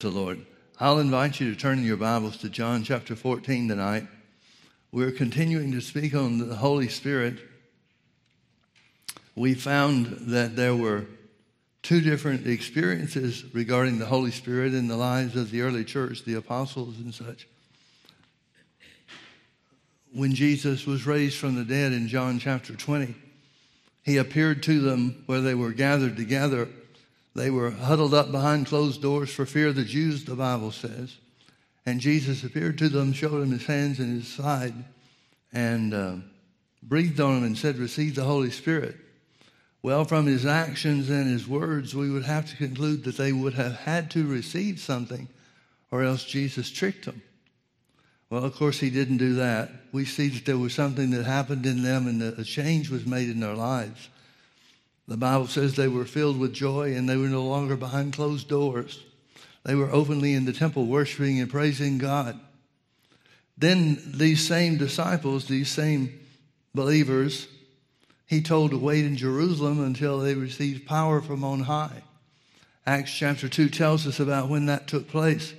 the Lord. I'll invite you to turn in your Bibles to John chapter 14 tonight. We're continuing to speak on the Holy Spirit. We found that there were two different experiences regarding the Holy Spirit in the lives of the early church, the apostles and such. When Jesus was raised from the dead in John chapter 20, he appeared to them where they were gathered together they were huddled up behind closed doors for fear of the Jews, the Bible says. And Jesus appeared to them, showed them his hands and his side, and uh, breathed on them and said, Receive the Holy Spirit. Well, from his actions and his words, we would have to conclude that they would have had to receive something, or else Jesus tricked them. Well, of course, he didn't do that. We see that there was something that happened in them and a change was made in their lives. The Bible says they were filled with joy and they were no longer behind closed doors. They were openly in the temple worshiping and praising God. Then these same disciples, these same believers, he told to wait in Jerusalem until they received power from on high. Acts chapter 2 tells us about when that took place.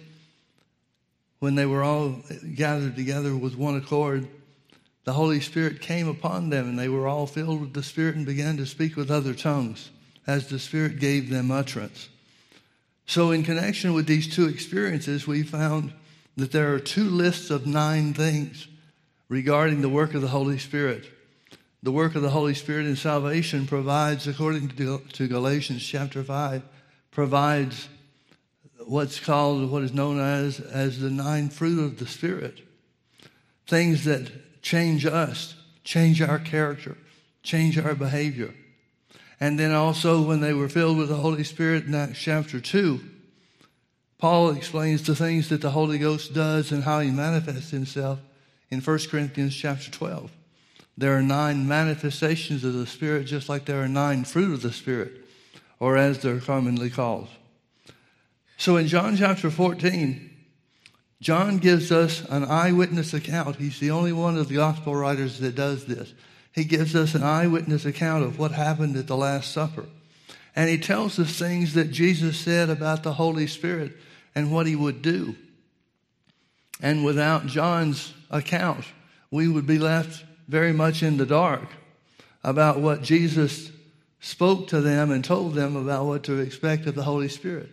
When they were all gathered together with one accord the Holy Spirit came upon them, and they were all filled with the Spirit and began to speak with other tongues as the Spirit gave them utterance. So, in connection with these two experiences, we found that there are two lists of nine things regarding the work of the Holy Spirit. The work of the Holy Spirit in salvation provides, according to Galatians chapter 5, provides what's called, what is known as, as the nine fruit of the Spirit. Things that change us, change our character, change our behavior. And then also, when they were filled with the Holy Spirit in Acts chapter 2, Paul explains the things that the Holy Ghost does and how he manifests himself in 1 Corinthians chapter 12. There are nine manifestations of the Spirit, just like there are nine fruit of the Spirit, or as they're commonly called. So in John chapter 14, John gives us an eyewitness account. He's the only one of the gospel writers that does this. He gives us an eyewitness account of what happened at the Last Supper. And he tells us things that Jesus said about the Holy Spirit and what he would do. And without John's account, we would be left very much in the dark about what Jesus spoke to them and told them about what to expect of the Holy Spirit.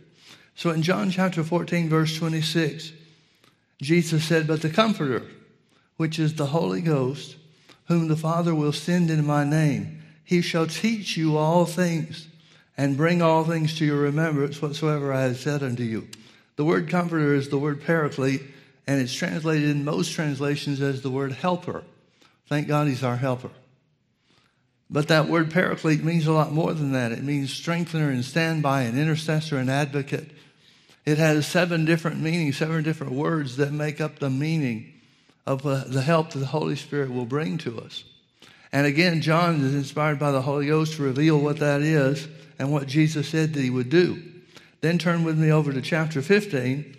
So in John chapter 14, verse 26, Jesus said, But the Comforter, which is the Holy Ghost, whom the Father will send in my name, he shall teach you all things and bring all things to your remembrance whatsoever I have said unto you. The word comforter is the word paraclete, and it's translated in most translations as the word helper. Thank God he's our helper. But that word paraclete means a lot more than that. It means strengthener and standby, an intercessor and advocate. It has seven different meanings, seven different words that make up the meaning of uh, the help that the Holy Spirit will bring to us. And again, John is inspired by the Holy Ghost to reveal what that is and what Jesus said that he would do. Then turn with me over to chapter 15.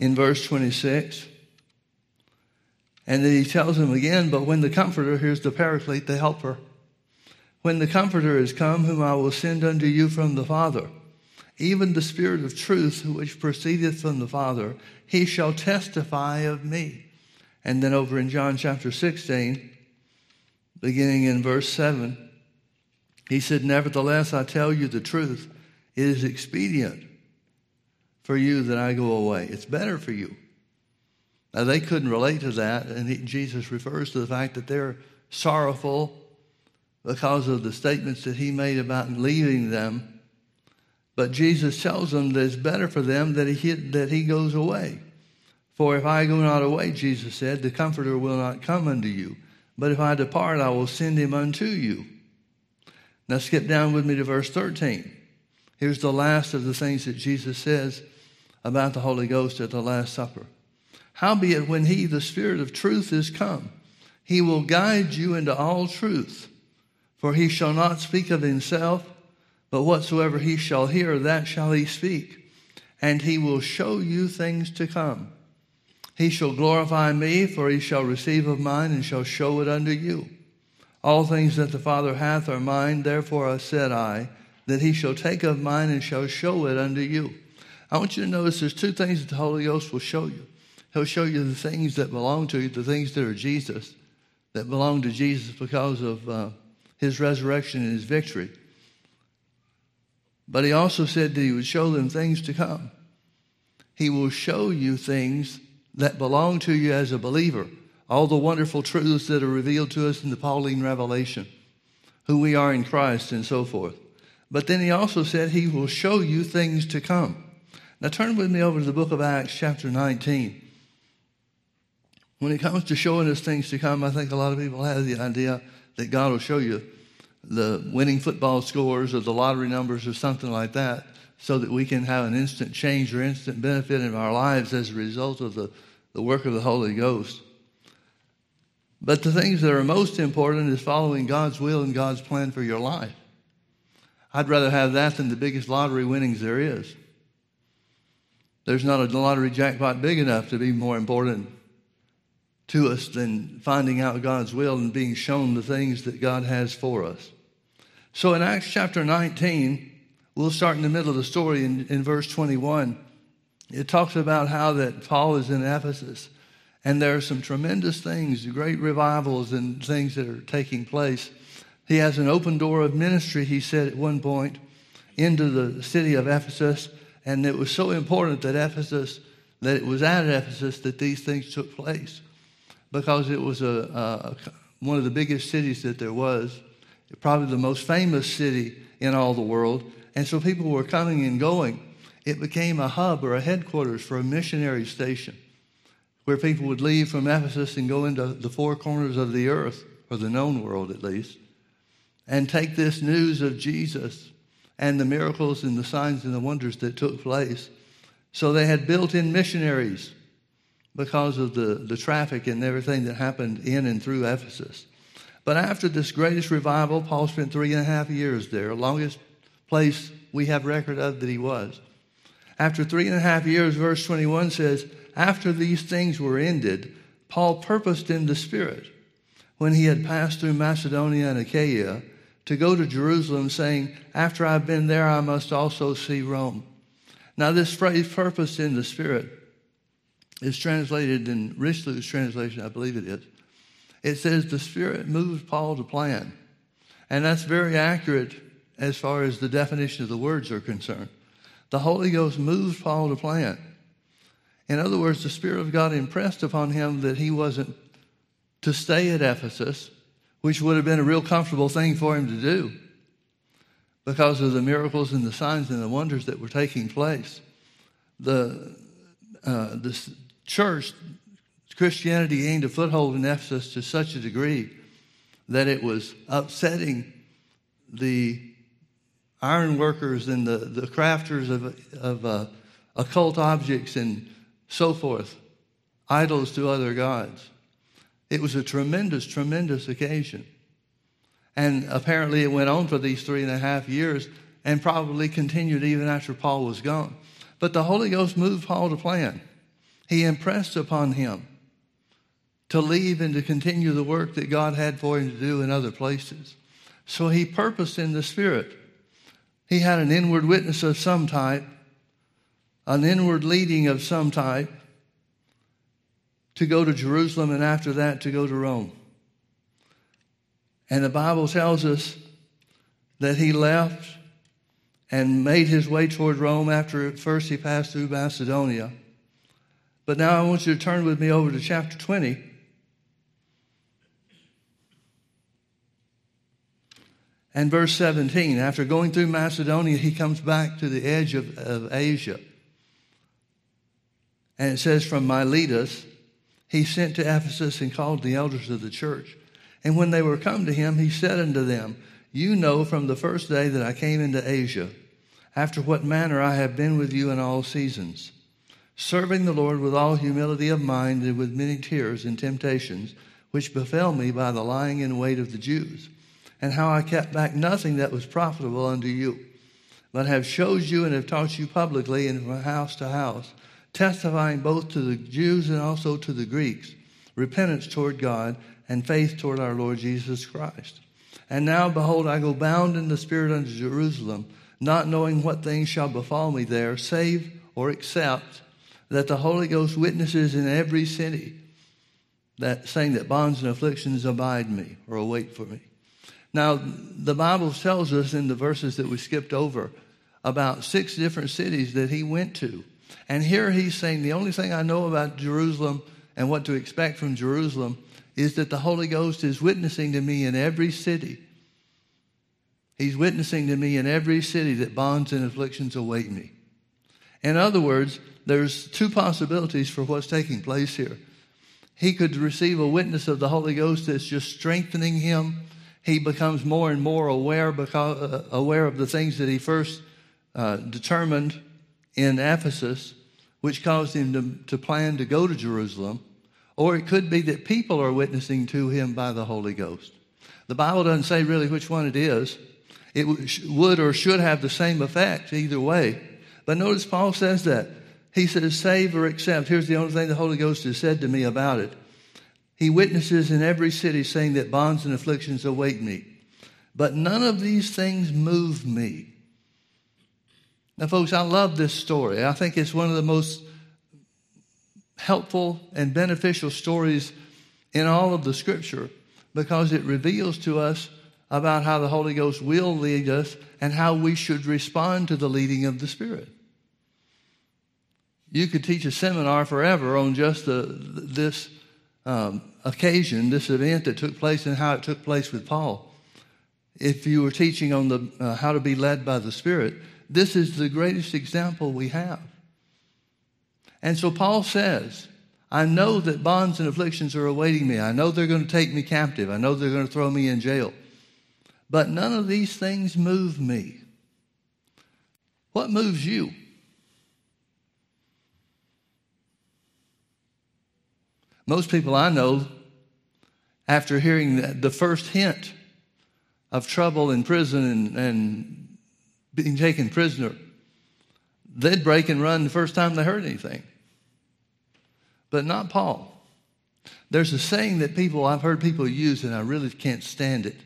In verse 26. And then he tells him again, but when the Comforter, here's the Paraclete, the Helper, when the Comforter is come, whom I will send unto you from the Father, even the Spirit of truth, which proceedeth from the Father, he shall testify of me. And then over in John chapter 16, beginning in verse 7, he said, Nevertheless, I tell you the truth. It is expedient for you that I go away. It's better for you. Now, they couldn't relate to that, and he, Jesus refers to the fact that they're sorrowful because of the statements that he made about leaving them. But Jesus tells them that it's better for them that he, that he goes away. For if I go not away, Jesus said, the Comforter will not come unto you. But if I depart, I will send him unto you. Now skip down with me to verse 13. Here's the last of the things that Jesus says about the Holy Ghost at the Last Supper. Howbeit, when he, the Spirit of truth, is come, he will guide you into all truth. For he shall not speak of himself, but whatsoever he shall hear, that shall he speak. And he will show you things to come. He shall glorify me, for he shall receive of mine and shall show it unto you. All things that the Father hath are mine, therefore said I, that he shall take of mine and shall show it unto you. I want you to notice there's two things that the Holy Ghost will show you. He'll show you the things that belong to you, the things that are Jesus, that belong to Jesus because of uh, his resurrection and his victory. But he also said that he would show them things to come. He will show you things that belong to you as a believer, all the wonderful truths that are revealed to us in the Pauline revelation, who we are in Christ and so forth. But then he also said he will show you things to come. Now turn with me over to the book of Acts, chapter 19. When it comes to showing us things to come, I think a lot of people have the idea that God will show you the winning football scores or the lottery numbers or something like that so that we can have an instant change or instant benefit in our lives as a result of the, the work of the Holy Ghost. But the things that are most important is following God's will and God's plan for your life. I'd rather have that than the biggest lottery winnings there is. There's not a lottery jackpot big enough to be more important to us than finding out God's will and being shown the things that God has for us. So in Acts chapter 19, We'll start in the middle of the story in, in verse 21. It talks about how that Paul is in Ephesus, and there are some tremendous things, great revivals and things that are taking place. He has an open door of ministry, he said at one point, into the city of Ephesus, and it was so important that Ephesus, that it was at Ephesus that these things took place, because it was a, a one of the biggest cities that there was, probably the most famous city in all the world and so people were coming and going. It became a hub or a headquarters for a missionary station where people would leave from Ephesus and go into the four corners of the earth, or the known world at least, and take this news of Jesus and the miracles and the signs and the wonders that took place. So they had built in missionaries because of the, the traffic and everything that happened in and through Ephesus. But after this greatest revival, Paul spent three and a half years there, longest place we have record of that he was. After three and a half years, verse 21 says, After these things were ended, Paul purposed in the Spirit, when he had passed through Macedonia and Achaia, to go to Jerusalem, saying, After I've been there, I must also see Rome. Now, this phrase, purposed in the Spirit, is translated in Richelieu's translation, I believe it is. It says, The Spirit moves Paul to plan. And that's very accurate as far as the definition of the words are concerned. The Holy Ghost moves Paul to plan. In other words, the Spirit of God impressed upon him that he wasn't to stay at Ephesus, which would have been a real comfortable thing for him to do because of the miracles and the signs and the wonders that were taking place. The, uh, the church, Christianity gained a foothold in Ephesus to such a degree that it was upsetting the iron workers and the, the crafters of, of uh, occult objects and so forth, idols to other gods. It was a tremendous, tremendous occasion. And apparently it went on for these three and a half years and probably continued even after Paul was gone. But the Holy Ghost moved Paul to plan. He impressed upon him to leave and to continue the work that God had for him to do in other places. So he purposed in the Spirit he had an inward witness of some type, an inward leading of some type to go to Jerusalem and after that to go to Rome. And the Bible tells us that he left and made his way toward Rome after first he passed through Macedonia. But now I want you to turn with me over to chapter 20. And verse 17, after going through Macedonia, he comes back to the edge of, of Asia. And it says, From Miletus, he sent to Ephesus and called the elders of the church. And when they were come to him, he said unto them, You know from the first day that I came into Asia, after what manner I have been with you in all seasons, serving the Lord with all humility of mind and with many tears and temptations, which befell me by the lying in wait of the Jews and how I kept back nothing that was profitable unto you, but have showed you and have taught you publicly and from house to house, testifying both to the Jews and also to the Greeks, repentance toward God and faith toward our Lord Jesus Christ. And now, behold, I go bound in the Spirit unto Jerusalem, not knowing what things shall befall me there, save or except that the Holy Ghost witnesses in every city, that saying that bonds and afflictions abide me or await for me. Now, the Bible tells us in the verses that we skipped over about six different cities that he went to. And here he's saying the only thing I know about Jerusalem and what to expect from Jerusalem is that the Holy Ghost is witnessing to me in every city. He's witnessing to me in every city that bonds and afflictions await me. In other words, there's two possibilities for what's taking place here. He could receive a witness of the Holy Ghost that's just strengthening him. He becomes more and more aware, because, uh, aware of the things that he first uh, determined in Ephesus, which caused him to, to plan to go to Jerusalem. Or it could be that people are witnessing to him by the Holy Ghost. The Bible doesn't say really which one it is. It would or should have the same effect either way. But notice Paul says that. He says, save or accept. Here's the only thing the Holy Ghost has said to me about it. He witnesses in every city saying that bonds and afflictions await me. But none of these things move me. Now, folks, I love this story. I think it's one of the most helpful and beneficial stories in all of the scripture because it reveals to us about how the Holy Ghost will lead us and how we should respond to the leading of the Spirit. You could teach a seminar forever on just the, this um, occasion, this event that took place, and how it took place with Paul. If you were teaching on the, uh, how to be led by the Spirit, this is the greatest example we have. And so Paul says, I know that bonds and afflictions are awaiting me. I know they're going to take me captive. I know they're going to throw me in jail. But none of these things move me. What moves you? Most people I know, after hearing the first hint of trouble in prison and, and being taken prisoner, they'd break and run the first time they heard anything. But not Paul. There's a saying that people, I've heard people use, and I really can't stand it.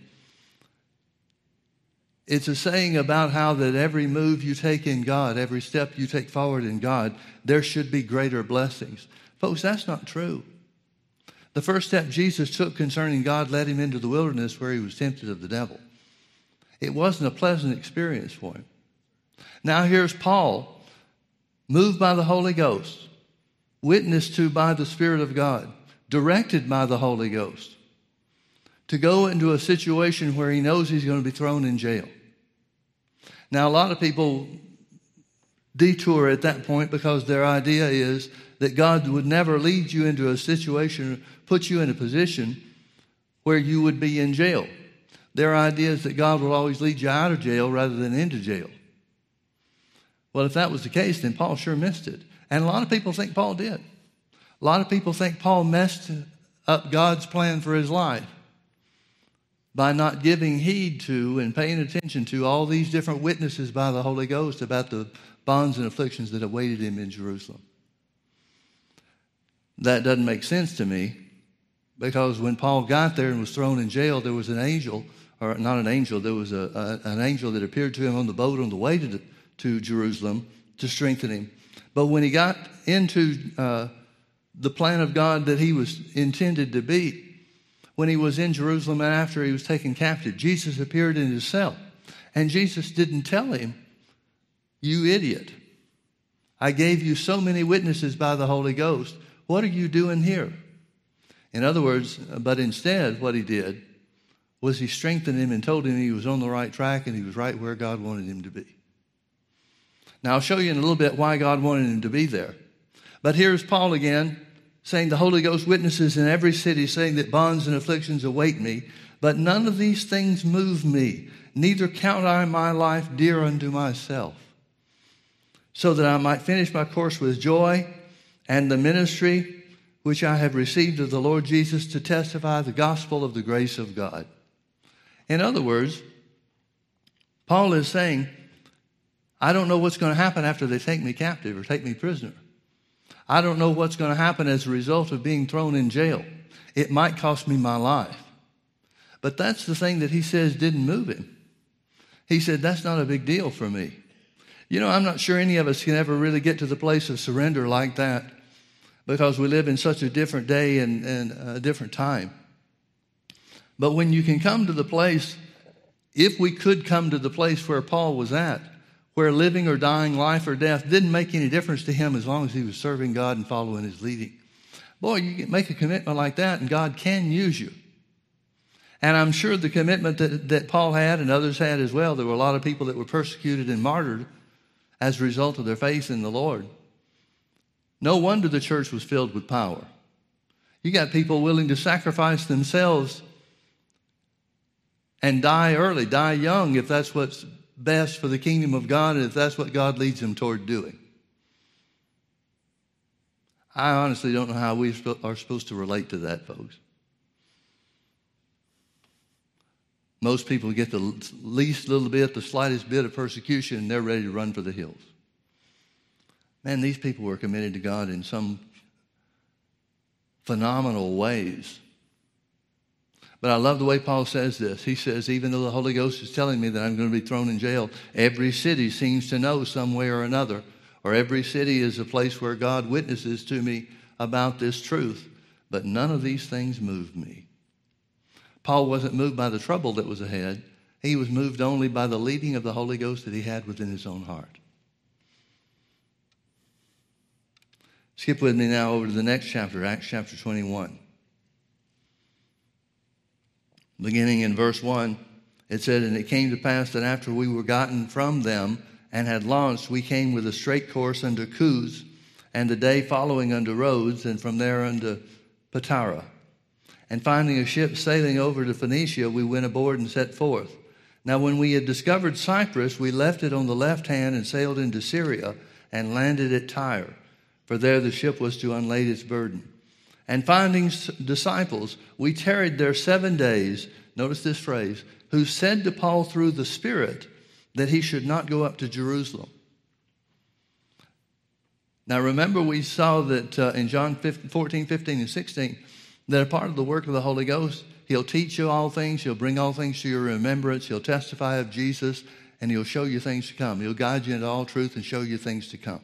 It's a saying about how that every move you take in God, every step you take forward in God, there should be greater blessings. Folks, that's not true. The first step Jesus took concerning God led him into the wilderness where he was tempted of the devil. It wasn't a pleasant experience for him. Now here's Paul, moved by the Holy Ghost, witnessed to by the Spirit of God, directed by the Holy Ghost, to go into a situation where he knows he's going to be thrown in jail. Now, a lot of people detour at that point because their idea is that God would never lead you into a situation, put you in a position where you would be in jail. Their idea is that God will always lead you out of jail rather than into jail. Well, if that was the case, then Paul sure missed it. And a lot of people think Paul did. A lot of people think Paul messed up God's plan for his life by not giving heed to and paying attention to all these different witnesses by the Holy Ghost about the bonds and afflictions that awaited him in Jerusalem. That doesn't make sense to me because when Paul got there and was thrown in jail, there was an angel, or not an angel, there was a, a an angel that appeared to him on the boat on the way to, to Jerusalem to strengthen him. But when he got into uh, the plan of God that he was intended to be, when he was in Jerusalem and after he was taken captive, Jesus appeared in his cell. And Jesus didn't tell him, You idiot. I gave you so many witnesses by the Holy Ghost. What are you doing here? In other words, but instead, what he did was he strengthened him and told him he was on the right track and he was right where God wanted him to be. Now, I'll show you in a little bit why God wanted him to be there. But here's Paul again saying, The Holy Ghost witnesses in every city, saying that bonds and afflictions await me. But none of these things move me, neither count I my life dear unto myself, so that I might finish my course with joy and the ministry which I have received of the Lord Jesus to testify the gospel of the grace of God. In other words, Paul is saying, I don't know what's going to happen after they take me captive or take me prisoner. I don't know what's going to happen as a result of being thrown in jail. It might cost me my life. But that's the thing that he says didn't move him. He said, That's not a big deal for me. You know, I'm not sure any of us can ever really get to the place of surrender like that because we live in such a different day and, and a different time. But when you can come to the place, if we could come to the place where Paul was at, where living or dying, life or death didn't make any difference to him as long as he was serving God and following his leading. Boy, you can make a commitment like that and God can use you. And I'm sure the commitment that, that Paul had and others had as well, there were a lot of people that were persecuted and martyred as a result of their faith in the Lord. No wonder the church was filled with power. You got people willing to sacrifice themselves and die early, die young, if that's what's best for the kingdom of God and if that's what God leads them toward doing. I honestly don't know how we are supposed to relate to that, folks. Most people get the least little bit, the slightest bit of persecution, and they're ready to run for the hills. Man, these people were committed to God in some phenomenal ways. But I love the way Paul says this. He says, even though the Holy Ghost is telling me that I'm going to be thrown in jail, every city seems to know some way or another, or every city is a place where God witnesses to me about this truth. But none of these things move me. Paul wasn't moved by the trouble that was ahead, he was moved only by the leading of the Holy Ghost that he had within his own heart. Skip with me now over to the next chapter, Acts chapter 21. Beginning in verse 1, it said, And it came to pass that after we were gotten from them and had launched, we came with a straight course unto Coos, and the day following unto Rhodes, and from there unto Patara. And finding a ship sailing over to Phoenicia, we went aboard and set forth. Now, when we had discovered Cyprus, we left it on the left hand and sailed into Syria and landed at Tyre for there the ship was to unlade its burden. And finding disciples, we tarried there seven days. Notice this phrase, who said to Paul through the Spirit that he should not go up to Jerusalem. Now, remember, we saw that uh, in John 15, 14, 15, and 16, that a part of the work of the Holy Ghost, He'll teach you all things, He'll bring all things to your remembrance, He'll testify of Jesus, and He'll show you things to come. He'll guide you into all truth and show you things to come.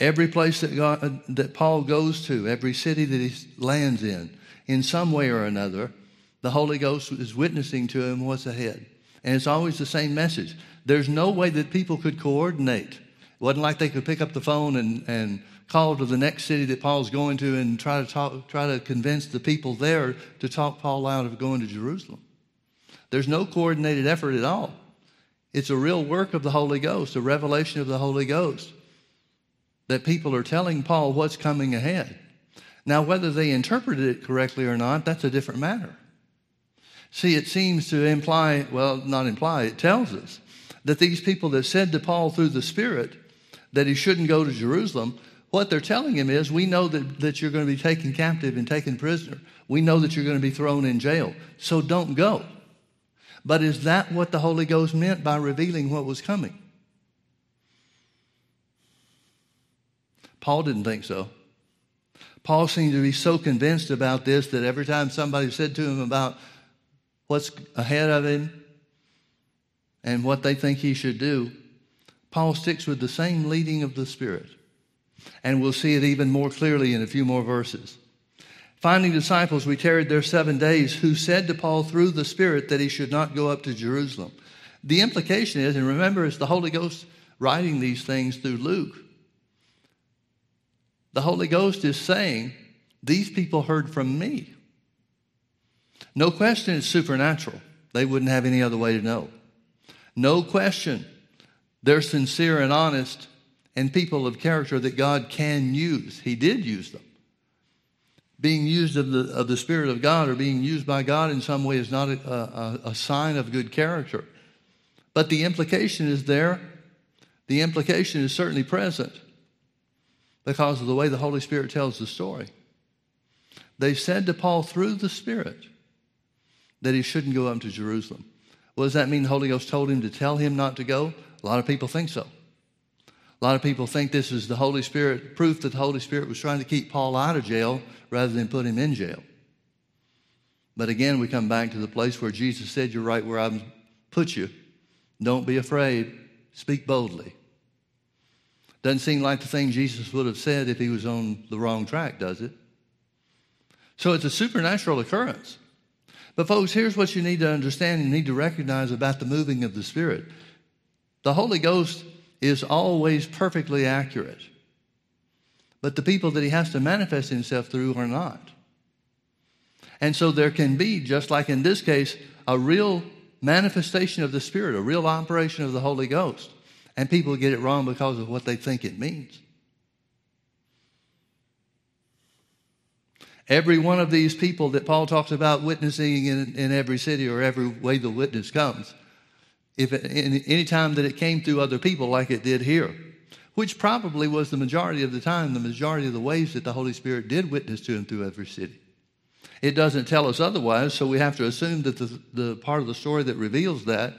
Every place that, God, uh, that Paul goes to, every city that he lands in, in some way or another, the Holy Ghost is witnessing to him what's ahead. And it's always the same message. There's no way that people could coordinate. It wasn't like they could pick up the phone and, and call to the next city that Paul's going to and try to talk, try to convince the people there to talk Paul out of going to Jerusalem. There's no coordinated effort at all. It's a real work of the Holy Ghost, a revelation of the Holy Ghost that people are telling Paul what's coming ahead. Now, whether they interpreted it correctly or not, that's a different matter. See, it seems to imply, well, not imply, it tells us that these people that said to Paul through the Spirit that he shouldn't go to Jerusalem, what they're telling him is, we know that, that you're going to be taken captive and taken prisoner. We know that you're going to be thrown in jail. So don't go. But is that what the Holy Ghost meant by revealing what was coming? Paul didn't think so. Paul seemed to be so convinced about this that every time somebody said to him about what's ahead of him and what they think he should do, Paul sticks with the same leading of the Spirit. And we'll see it even more clearly in a few more verses. Finding disciples, we tarried there seven days, who said to Paul through the Spirit that he should not go up to Jerusalem. The implication is, and remember, it's the Holy Ghost writing these things through Luke. The Holy Ghost is saying, These people heard from me. No question it's supernatural. They wouldn't have any other way to know. No question they're sincere and honest and people of character that God can use. He did use them. Being used of the, of the Spirit of God or being used by God in some way is not a, a, a sign of good character. But the implication is there. The implication is certainly present because of the way the Holy Spirit tells the story. They said to Paul through the Spirit that he shouldn't go up to Jerusalem. Well, does that mean the Holy Ghost told him to tell him not to go? A lot of people think so. A lot of people think this is the Holy Spirit, proof that the Holy Spirit was trying to keep Paul out of jail rather than put him in jail. But again, we come back to the place where Jesus said, You're right where I've put you. Don't be afraid. Speak boldly. Doesn't seem like the thing Jesus would have said if he was on the wrong track, does it? So it's a supernatural occurrence. But, folks, here's what you need to understand and need to recognize about the moving of the Spirit the Holy Ghost is always perfectly accurate, but the people that he has to manifest himself through are not. And so there can be, just like in this case, a real manifestation of the Spirit, a real operation of the Holy Ghost. And people get it wrong because of what they think it means. Every one of these people that Paul talks about witnessing in, in every city or every way the witness comes, if it, any time that it came through other people like it did here, which probably was the majority of the time, the majority of the ways that the Holy Spirit did witness to him through every city. It doesn't tell us otherwise, so we have to assume that the, the part of the story that reveals that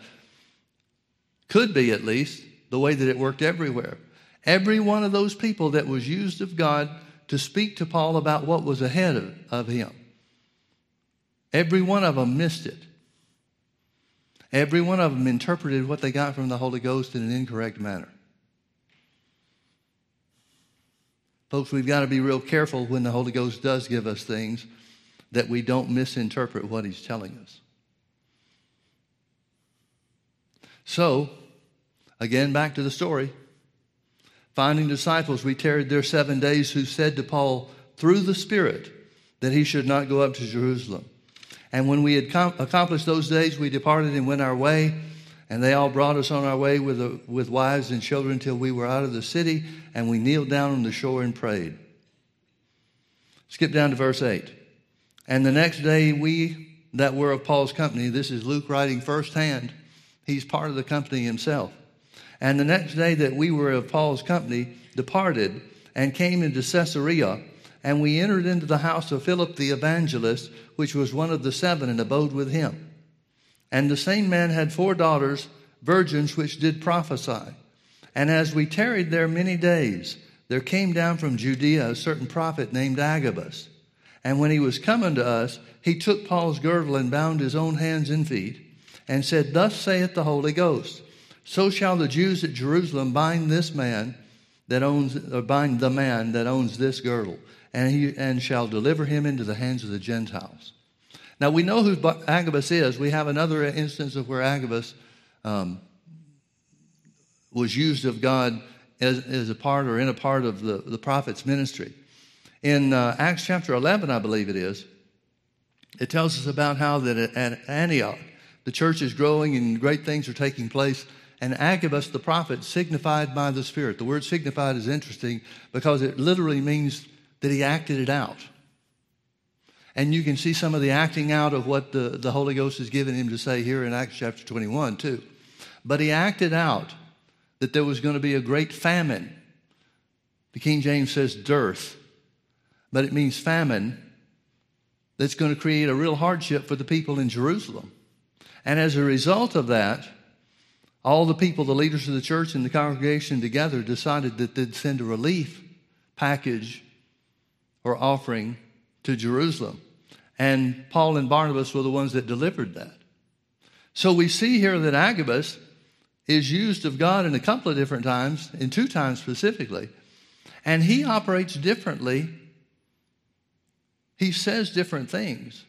could be at least the way that it worked everywhere. Every one of those people that was used of God to speak to Paul about what was ahead of, of him. Every one of them missed it. Every one of them interpreted what they got from the Holy Ghost in an incorrect manner. Folks, we've got to be real careful when the Holy Ghost does give us things that we don't misinterpret what He's telling us. So, again, back to the story. Finding disciples, we tarried there seven days, who said to Paul through the Spirit that he should not go up to Jerusalem. And when we had com- accomplished those days, we departed and went our way. And they all brought us on our way with, a, with wives and children till we were out of the city, and we kneeled down on the shore and prayed. Skip down to verse 8. And the next day, we that were of Paul's company, this is Luke writing firsthand, he's part of the company himself. And the next day that we were of Paul's company departed and came into Caesarea, and we entered into the house of Philip the evangelist, which was one of the seven, and abode with him. And the same man had four daughters, virgins, which did prophesy. And as we tarried there many days, there came down from Judea a certain prophet named Agabus. And when he was coming to us, he took Paul's girdle and bound his own hands and feet, and said, Thus saith the Holy Ghost so shall the Jews at Jerusalem bind this man that owns, or bind the man that owns this girdle, and he and shall deliver him into the hands of the Gentiles. Now we know who Agabus is. We have another instance of where Agabus um, was used of God as, as, a part or in a part of the, the prophet's ministry. In uh, Acts chapter 11, I believe it is, it tells us about how that at Antioch, the church is growing and great things are taking place and Agabus the prophet signified by the Spirit. The word signified is interesting because it literally means that he acted it out. And you can see some of the acting out of what the, the Holy Ghost has given him to say here in Acts chapter 21, too. But he acted out that there was going to be a great famine. The King James says dearth, but it means famine that's going to create a real hardship for the people in Jerusalem. And as a result of that, all the people, the leaders of the church and the congregation together decided that they'd send a relief package or offering to Jerusalem. And Paul and Barnabas were the ones that delivered that. So we see here that Agabus is used of God in a couple of different times, in two times specifically, and he operates differently. He says different things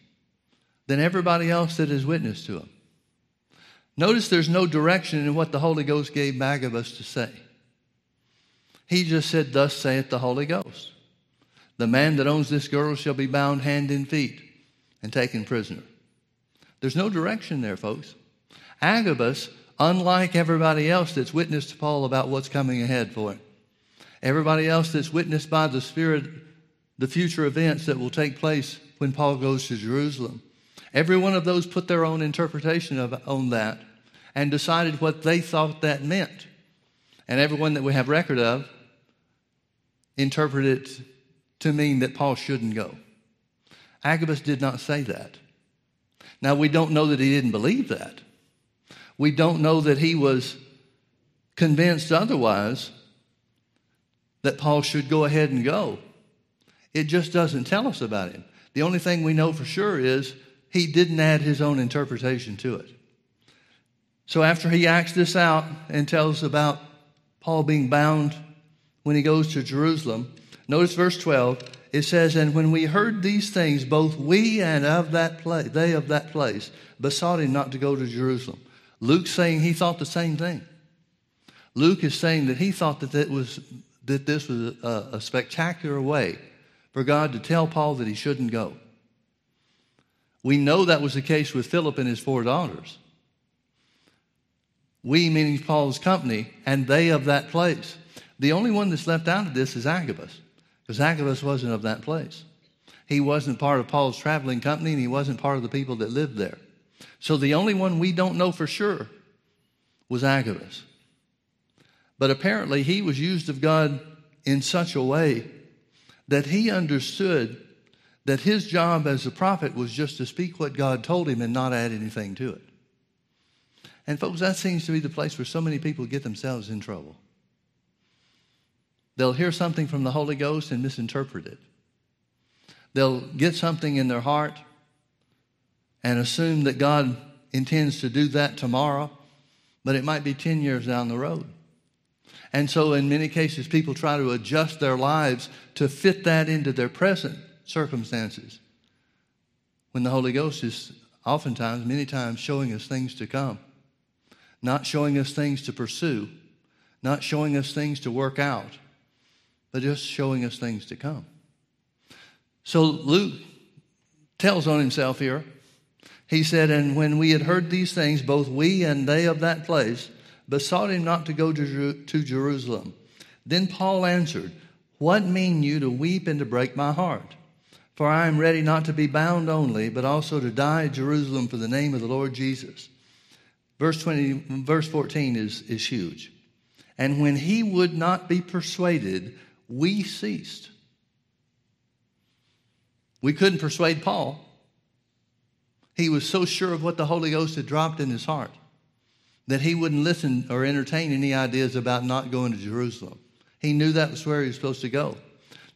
than everybody else that has witnessed to him. Notice there's no direction in what the Holy Ghost gave Agabus to say. He just said, Thus saith the Holy Ghost. The man that owns this girl shall be bound hand and feet and taken prisoner. There's no direction there, folks. Agabus, unlike everybody else that's witnessed to Paul about what's coming ahead for him, everybody else that's witnessed by the Spirit the future events that will take place when Paul goes to Jerusalem, Every one of those put their own interpretation of, on that and decided what they thought that meant. And everyone that we have record of interpreted it to mean that Paul shouldn't go. Agabus did not say that. Now, we don't know that he didn't believe that. We don't know that he was convinced otherwise, that Paul should go ahead and go. It just doesn't tell us about him. The only thing we know for sure is he didn't add his own interpretation to it. So after he acts this out and tells about Paul being bound when he goes to Jerusalem, notice verse 12. It says, And when we heard these things, both we and of that place, they of that place, besought him not to go to Jerusalem. Luke's saying he thought the same thing. Luke is saying that he thought that, that, was, that this was a, a spectacular way for God to tell Paul that he shouldn't go. We know that was the case with Philip and his four daughters. We, meaning Paul's company, and they of that place. The only one that's left out of this is Agabus, because Agabus wasn't of that place. He wasn't part of Paul's traveling company, and he wasn't part of the people that lived there. So the only one we don't know for sure was Agabus. But apparently, he was used of God in such a way that he understood that his job as a prophet was just to speak what God told him and not add anything to it. And, folks, that seems to be the place where so many people get themselves in trouble. They'll hear something from the Holy Ghost and misinterpret it. They'll get something in their heart and assume that God intends to do that tomorrow, but it might be 10 years down the road. And so, in many cases, people try to adjust their lives to fit that into their present circumstances. When the Holy Ghost is oftentimes, many times, showing us things to come, not showing us things to pursue, not showing us things to work out, but just showing us things to come. So Luke tells on himself here. He said, And when we had heard these things, both we and they of that place besought him not to go to, to Jerusalem. Then Paul answered, What mean you to weep and to break my heart? For I am ready not to be bound only, but also to die at Jerusalem for the name of the Lord Jesus. Verse 20, verse 14 is, is huge. And when he would not be persuaded, we ceased. We couldn't persuade Paul. He was so sure of what the Holy Ghost had dropped in his heart that he wouldn't listen or entertain any ideas about not going to Jerusalem. He knew that was where he was supposed to go.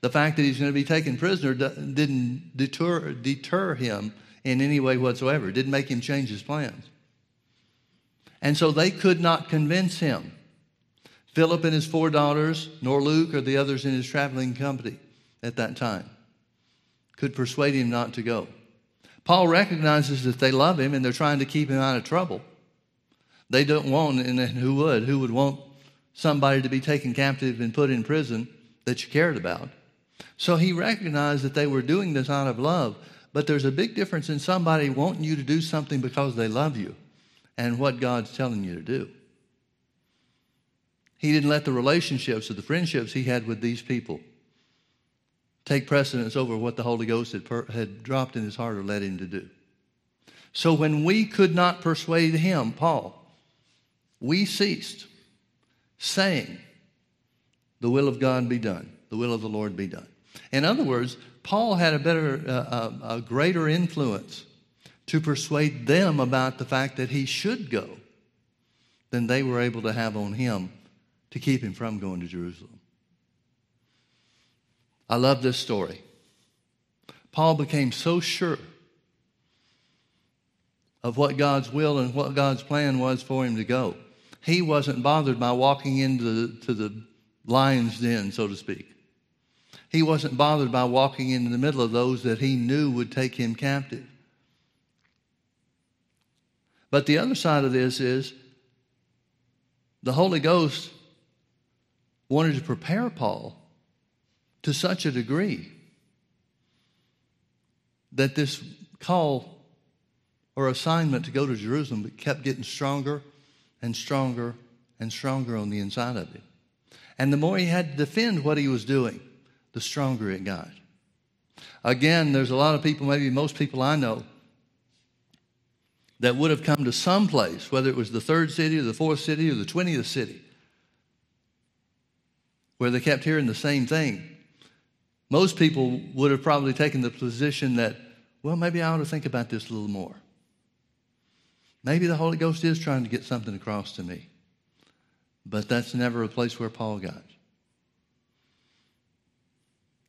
The fact that he's going to be taken prisoner didn't deter, deter him in any way whatsoever, it didn't make him change his plans. And so they could not convince him. Philip and his four daughters, nor Luke or the others in his traveling company at that time, could persuade him not to go. Paul recognizes that they love him and they're trying to keep him out of trouble. They don't want, and who would? Who would want somebody to be taken captive and put in prison that you cared about? So he recognized that they were doing this out of love. But there's a big difference in somebody wanting you to do something because they love you and what God's telling you to do. He didn't let the relationships or the friendships he had with these people take precedence over what the Holy Ghost had, per- had dropped in his heart or led him to do. So when we could not persuade him, Paul, we ceased saying, The will of God be done, the will of the Lord be done. In other words, Paul had a better, uh, a greater influence to persuade them about the fact that he should go than they were able to have on him to keep him from going to Jerusalem. I love this story. Paul became so sure of what God's will and what God's plan was for him to go he wasn't bothered by walking into the, to the lion's den, so to speak. He wasn't bothered by walking into the middle of those that he knew would take him captive. But the other side of this is the Holy Ghost wanted to prepare Paul to such a degree that this call or assignment to go to Jerusalem kept getting stronger and stronger and stronger on the inside of him. And the more he had to defend what he was doing, the stronger it got. Again, there's a lot of people, maybe most people I know, that would have come to some place, whether it was the third city or the fourth city or the 20th city, where they kept hearing the same thing. Most people would have probably taken the position that, well, maybe I ought to think about this a little more. Maybe the Holy Ghost is trying to get something across to me. But that's never a place where Paul got.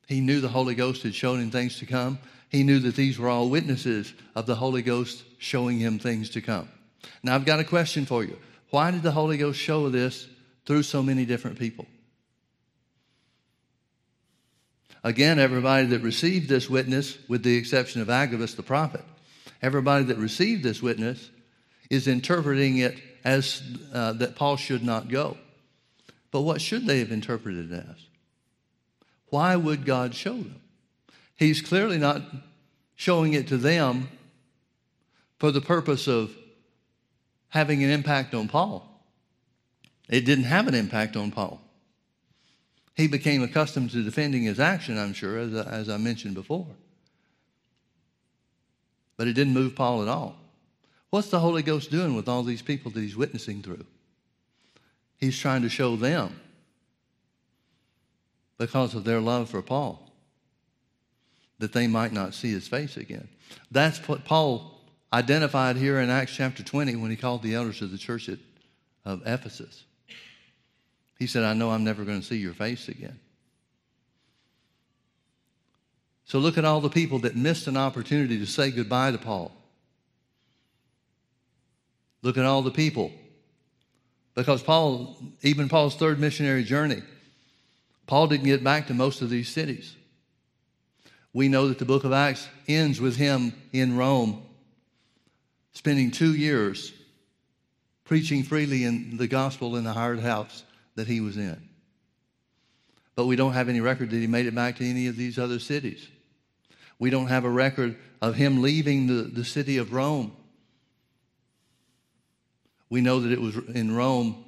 He knew the Holy Ghost had shown him things to come. He knew that these were all witnesses of the Holy Ghost showing him things to come. Now, I've got a question for you. Why did the Holy Ghost show this through so many different people? Again, everybody that received this witness, with the exception of Agabus the prophet, everybody that received this witness is interpreting it as uh, that Paul should not go. But what should they have interpreted it as? Why would God show them? He's clearly not showing it to them for the purpose of having an impact on Paul. It didn't have an impact on Paul. He became accustomed to defending his action, I'm sure, as I, as I mentioned before. But it didn't move Paul at all. What's the Holy Ghost doing with all these people that he's witnessing through? He's trying to show them because of their love for Paul that they might not see his face again. That's what Paul identified here in Acts chapter 20 when he called the elders of the church at, of Ephesus. He said, I know I'm never going to see your face again. So look at all the people that missed an opportunity to say goodbye to Paul. Look at all the people. Because Paul, even Paul's third missionary journey, Paul didn't get back to most of these cities. We know that the book of Acts ends with him in Rome, spending two years preaching freely in the gospel in the hired house that he was in. But we don't have any record that he made it back to any of these other cities. We don't have a record of him leaving the, the city of Rome. We know that it was in Rome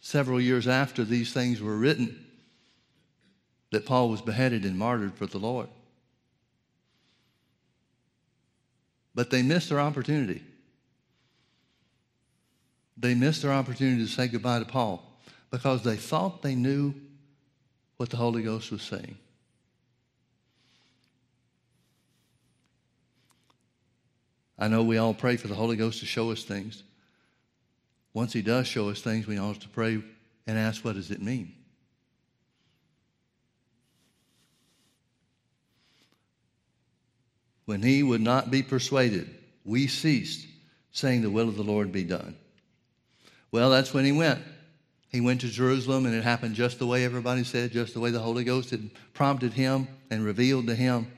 several years after these things were written that Paul was beheaded and martyred for the Lord. But they missed their opportunity. They missed their opportunity to say goodbye to Paul because they thought they knew what the Holy Ghost was saying. I know we all pray for the Holy Ghost to show us things. Once he does show us things, we ought to pray and ask, what does it mean? When he would not be persuaded, we ceased, saying, The will of the Lord be done. Well, that's when he went. He went to Jerusalem, and it happened just the way everybody said, just the way the Holy Ghost had prompted him and revealed to him.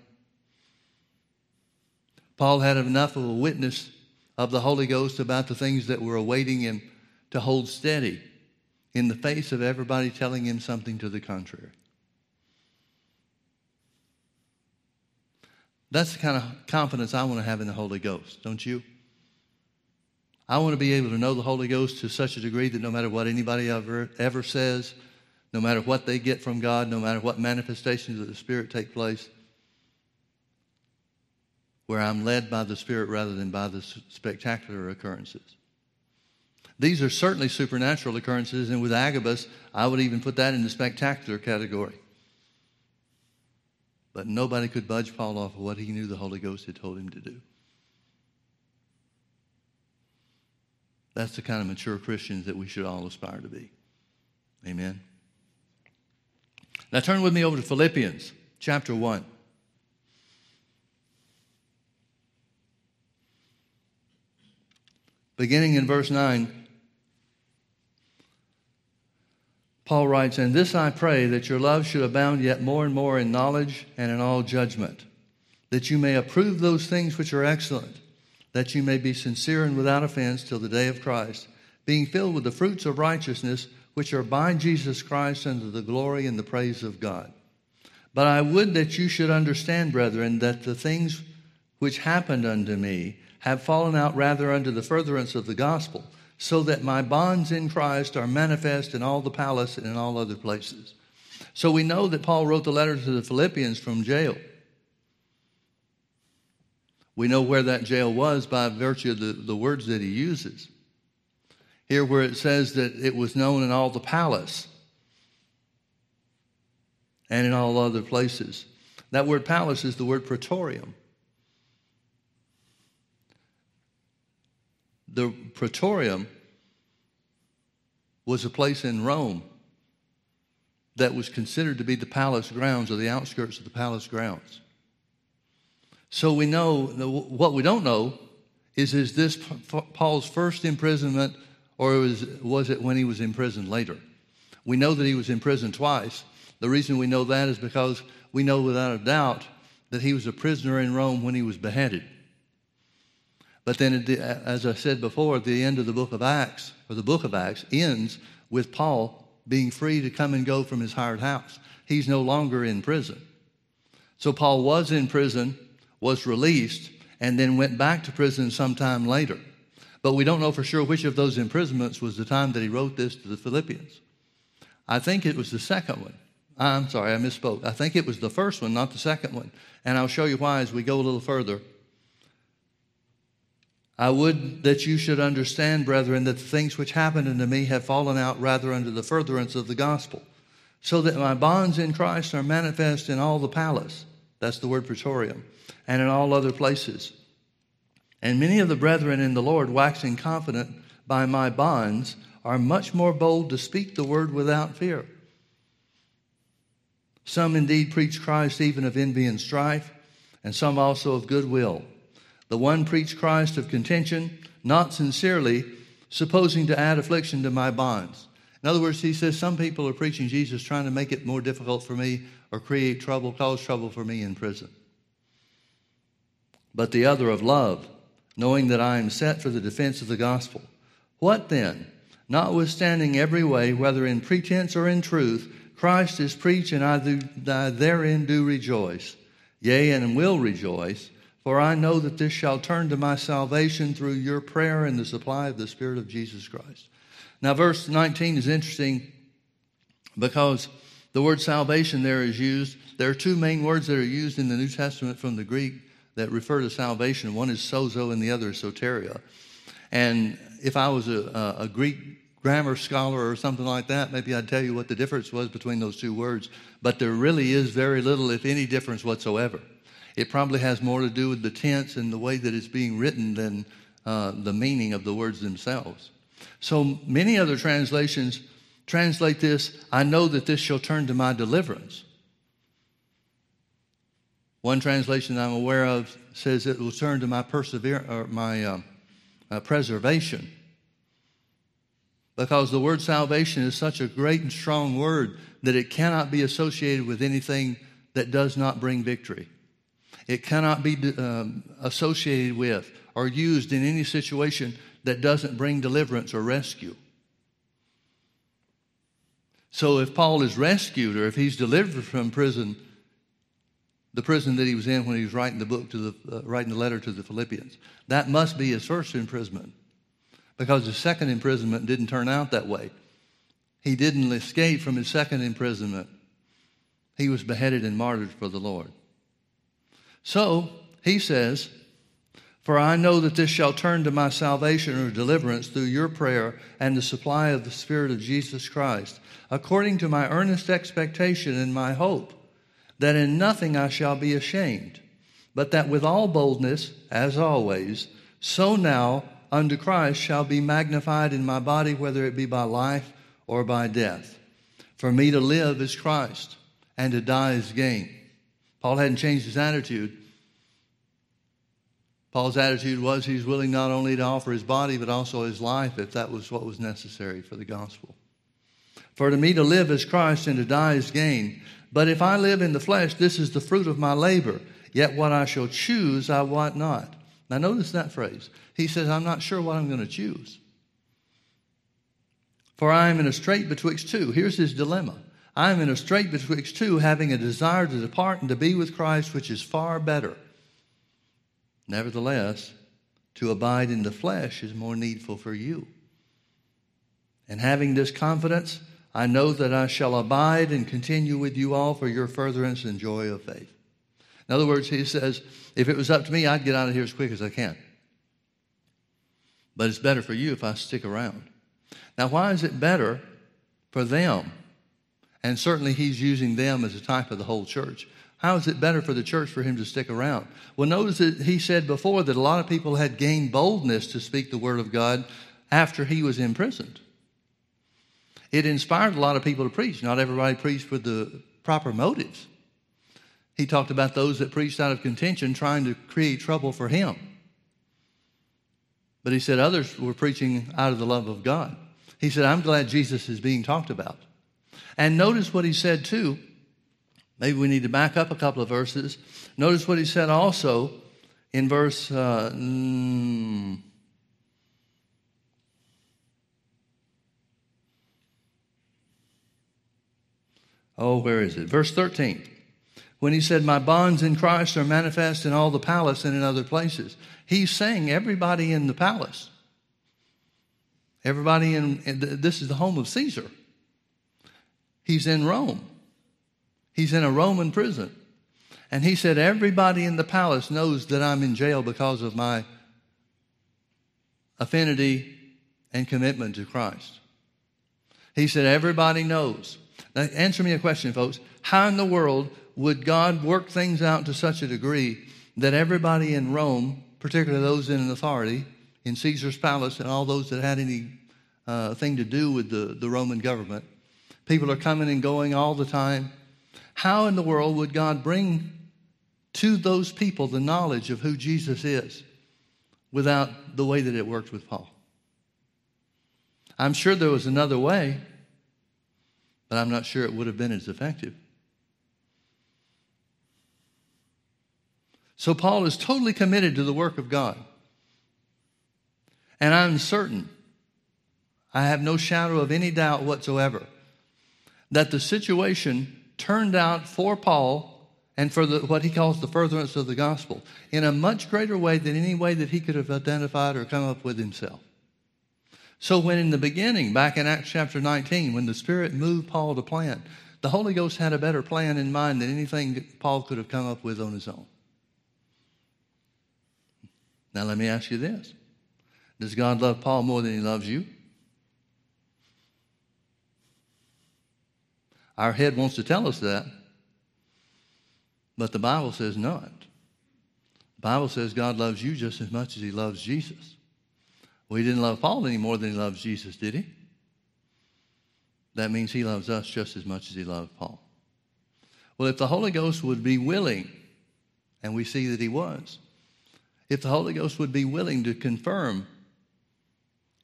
Paul had enough of a witness of the Holy Ghost about the things that were awaiting him to hold steady in the face of everybody telling him something to the contrary. That's the kind of confidence I want to have in the Holy Ghost, don't you? I want to be able to know the Holy Ghost to such a degree that no matter what anybody ever, ever says, no matter what they get from God, no matter what manifestations of the Spirit take place, where I'm led by the Spirit rather than by the spectacular occurrences. These are certainly supernatural occurrences, and with Agabus, I would even put that in the spectacular category. But nobody could budge Paul off of what he knew the Holy Ghost had told him to do. That's the kind of mature Christians that we should all aspire to be. Amen. Now turn with me over to Philippians chapter 1. Beginning in verse 9, Paul writes, And this I pray, that your love should abound yet more and more in knowledge and in all judgment, that you may approve those things which are excellent that you may be sincere and without offense till the day of Christ, being filled with the fruits of righteousness which are by Jesus Christ unto the glory and the praise of God. But I would that you should understand, brethren, that the things which happened unto me have fallen out rather unto the furtherance of the gospel, so that my bonds in Christ are manifest in all the palace and in all other places. So we know that Paul wrote the letter to the Philippians from jail. We know where that jail was by virtue of the, the words that he uses. Here, where it says that it was known in all the palace and in all other places. That word palace is the word praetorium. The praetorium was a place in Rome that was considered to be the palace grounds or the outskirts of the palace grounds. So we know, what we don't know is, is this Paul's first imprisonment or was, was it when he was imprisoned later? We know that he was imprisoned twice. The reason we know that is because we know without a doubt that he was a prisoner in Rome when he was beheaded. But then, as I said before, the end of the book of Acts, or the book of Acts, ends with Paul being free to come and go from his hired house. He's no longer in prison. So Paul was in prison, was released, and then went back to prison sometime later. But we don't know for sure which of those imprisonments was the time that he wrote this to the Philippians. I think it was the second one. I'm sorry, I misspoke. I think it was the first one, not the second one. And I'll show you why as we go a little further. I would that you should understand, brethren, that the things which happened unto me have fallen out rather under the furtherance of the gospel, so that my bonds in Christ are manifest in all the palace. That's the word praetorium, and in all other places. And many of the brethren in the Lord, waxing confident by my bonds, are much more bold to speak the word without fear. Some indeed preach Christ even of envy and strife, and some also of goodwill. The one preached Christ of contention, not sincerely, supposing to add affliction to my bonds. In other words, he says some people are preaching Jesus trying to make it more difficult for me or create trouble, cause trouble for me in prison. But the other of love, knowing that I am set for the defense of the gospel. What then? Notwithstanding every way, whether in pretense or in truth, Christ is preached, and I, do, I therein do rejoice, yea, and will rejoice for I know that this shall turn to my salvation through your prayer and the supply of the Spirit of Jesus Christ. Now, verse 19 is interesting because the word salvation there is used. There are two main words that are used in the New Testament from the Greek that refer to salvation. One is sozo and the other is soteria. And if I was a, a Greek grammar scholar or something like that, maybe I'd tell you what the difference was between those two words. But there really is very little, if any, difference whatsoever. It probably has more to do with the tense and the way that it's being written than uh, the meaning of the words themselves. So many other translations translate this I know that this shall turn to my deliverance. One translation I'm aware of says it will turn to my persever- or my uh, uh, preservation. Because the word salvation is such a great and strong word that it cannot be associated with anything that does not bring victory. It cannot be um, associated with or used in any situation that doesn't bring deliverance or rescue. So if Paul is rescued or if he's delivered from prison, the prison that he was in when he was writing the book to the uh, writing the letter to the Philippians, that must be his first imprisonment, because his second imprisonment didn't turn out that way. He didn't escape from his second imprisonment. He was beheaded and martyred for the Lord. So he says, For I know that this shall turn to my salvation or deliverance through your prayer and the supply of the Spirit of Jesus Christ, according to my earnest expectation and my hope, that in nothing I shall be ashamed, but that with all boldness, as always, so now unto Christ shall be magnified in my body, whether it be by life or by death. For me to live is Christ, and to die is gain. Paul hadn't changed his attitude. Paul's attitude was he's willing not only to offer his body, but also his life if that was what was necessary for the gospel. For to me to live is Christ and to die is gain. But if I live in the flesh, this is the fruit of my labor. Yet what I shall choose, I want not. Now, notice that phrase. He says, I'm not sure what I'm going to choose. For I am in a strait betwixt two. Here's his dilemma I am in a strait betwixt two, having a desire to depart and to be with Christ, which is far better. Nevertheless, to abide in the flesh is more needful for you. And having this confidence, I know that I shall abide and continue with you all for your furtherance and joy of faith. In other words, he says, if it was up to me, I'd get out of here as quick as I can. But it's better for you if I stick around. Now, why is it better for them and certainly he's using them as a type of the whole church. How is it better for the church for him to stick around? Well, notice that he said before that a lot of people had gained boldness to speak the word of God after he was imprisoned. It inspired a lot of people to preach. Not everybody preached with the proper motives. He talked about those that preached out of contention, trying to create trouble for him. But he said others were preaching out of the love of God. He said, I'm glad Jesus is being talked about. And notice what he said too. Maybe we need to back up a couple of verses. Notice what he said also in verse. Uh, mm, oh, where is it? Verse 13 when he said, My bonds in Christ are manifest in all the palace and in other places. He's saying everybody in the palace, everybody in, this is the home of Caesar. He's in Rome, he's in a Roman prison. And he said, Everybody in the palace knows that I'm in jail because of my affinity and commitment to Christ. He said, Everybody knows. Now, answer me a question, folks. How in the world would God work things out to such a degree that everybody in Rome, particularly those in authority, in Caesar's palace, and all those that had any uh, thing to do with the, the Roman government, people are coming and going all the time. How in the world would God bring to those people the knowledge of who Jesus is without the way that it worked with Paul? I'm sure there was another way, but I'm not sure it would have been as effective. So Paul is totally committed to the work of God. And I'm certain, I have no shadow of any doubt whatsoever, that the situation turned out for Paul and for the, what he calls the furtherance of the gospel in a much greater way than any way that he could have identified or come up with himself. So, when in the beginning, back in Acts chapter 19, when the Spirit moved Paul to plant, the Holy Ghost had a better plan in mind than anything Paul could have come up with on his own. Now, let me ask you this Does God love Paul more than he loves you? Our head wants to tell us that, but the Bible says not. The Bible says God loves you just as much as he loves Jesus. Well, he didn't love Paul any more than he loves Jesus, did he? That means he loves us just as much as he loved Paul. Well, if the Holy Ghost would be willing, and we see that he was, if the Holy Ghost would be willing to confirm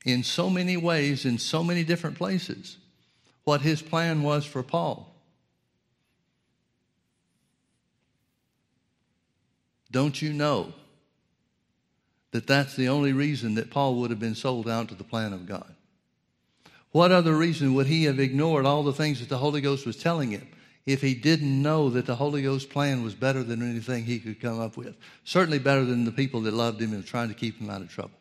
in so many ways, in so many different places, what his plan was for Paul. Don't you know that that's the only reason that Paul would have been sold out to the plan of God? What other reason would he have ignored all the things that the Holy Ghost was telling him? if he didn't know that the Holy Ghost's plan was better than anything he could come up with. Certainly better than the people that loved him and trying to keep him out of trouble.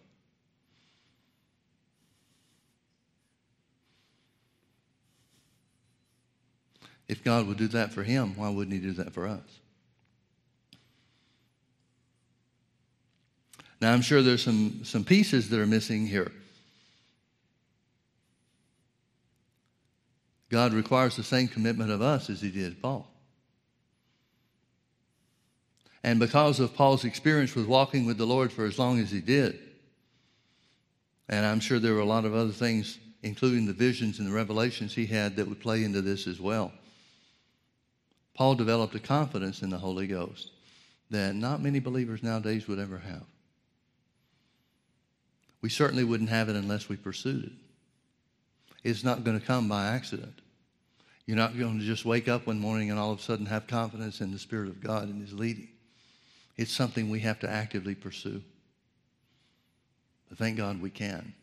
If God would do that for him, why wouldn't he do that for us? Now, I'm sure there's some, some pieces that are missing here. God requires the same commitment of us as he did Paul. And because of Paul's experience with walking with the Lord for as long as he did, and I'm sure there were a lot of other things, including the visions and the revelations he had, that would play into this as well. Paul developed a confidence in the Holy Ghost that not many believers nowadays would ever have. We certainly wouldn't have it unless we pursued it. It's not going to come by accident. You're not going to just wake up one morning and all of a sudden have confidence in the Spirit of God and His leading. It's something we have to actively pursue. But thank God we can.